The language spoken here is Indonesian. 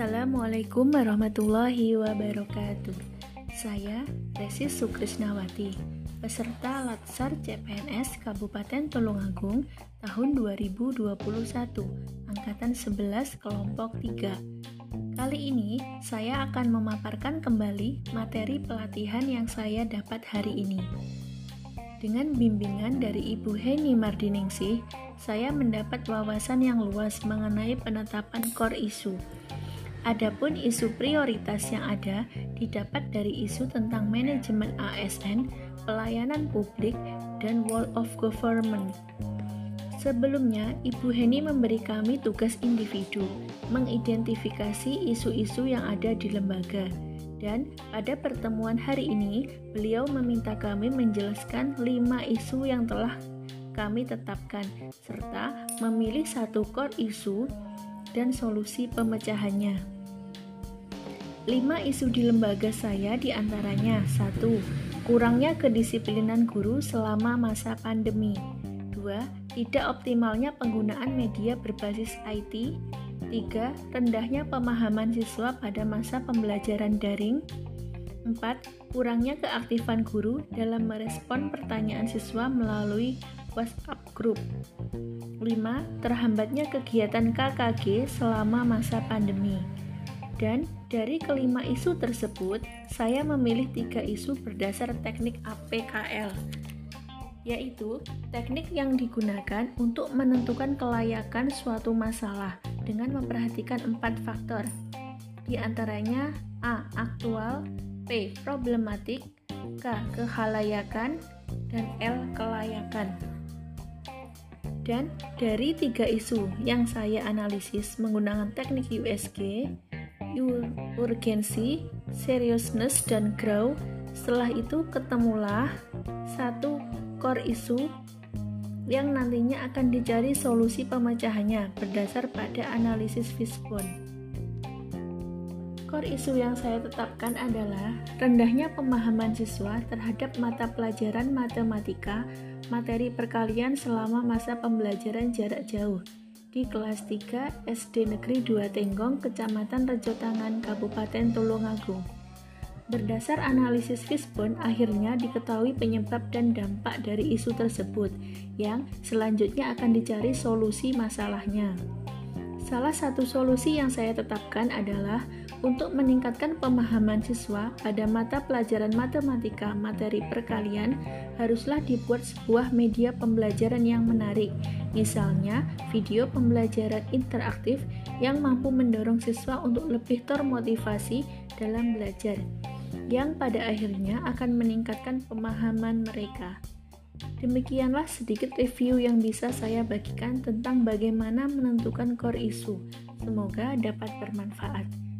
Assalamualaikum warahmatullahi wabarakatuh. Saya Resi Sukrisnawati, peserta Latsar CPNS Kabupaten Tulungagung tahun 2021, angkatan 11 kelompok 3. Kali ini saya akan memaparkan kembali materi pelatihan yang saya dapat hari ini. Dengan bimbingan dari Ibu Heni Mardiningsih, saya mendapat wawasan yang luas mengenai penetapan core issue Adapun isu prioritas yang ada didapat dari isu tentang manajemen ASN, pelayanan publik, dan wall of government. Sebelumnya, Ibu Heni memberi kami tugas individu mengidentifikasi isu-isu yang ada di lembaga. Dan pada pertemuan hari ini, beliau meminta kami menjelaskan lima isu yang telah kami tetapkan, serta memilih satu core isu dan solusi pemecahannya. Lima isu di lembaga saya di antaranya satu, Kurangnya kedisiplinan guru selama masa pandemi 2. Tidak optimalnya penggunaan media berbasis IT 3. Rendahnya pemahaman siswa pada masa pembelajaran daring 4. Kurangnya keaktifan guru dalam merespon pertanyaan siswa melalui WhatsApp group 5. Terhambatnya kegiatan KKG selama masa pandemi. Dan dari kelima isu tersebut, saya memilih tiga isu berdasar teknik APKL, yaitu teknik yang digunakan untuk menentukan kelayakan suatu masalah dengan memperhatikan empat faktor, di antaranya A. Aktual P. Problematik K. Kehalayakan dan L. Kelayakan. Dan dari tiga isu yang saya analisis menggunakan teknik USG, urgency, seriousness, dan grow, setelah itu ketemulah satu core isu yang nantinya akan dicari solusi pemecahannya berdasar pada analisis Fishbone. Core isu yang saya tetapkan adalah rendahnya pemahaman siswa terhadap mata pelajaran matematika materi perkalian selama masa pembelajaran jarak jauh di kelas 3 SD Negeri 2 Tenggong, Kecamatan Rejotangan, Kabupaten Tulungagung. Berdasar analisis Fishbone, akhirnya diketahui penyebab dan dampak dari isu tersebut, yang selanjutnya akan dicari solusi masalahnya. Salah satu solusi yang saya tetapkan adalah untuk meningkatkan pemahaman siswa pada mata pelajaran matematika materi perkalian haruslah dibuat sebuah media pembelajaran yang menarik. Misalnya, video pembelajaran interaktif yang mampu mendorong siswa untuk lebih termotivasi dalam belajar, yang pada akhirnya akan meningkatkan pemahaman mereka. Demikianlah sedikit review yang bisa saya bagikan tentang bagaimana menentukan core isu. Semoga dapat bermanfaat.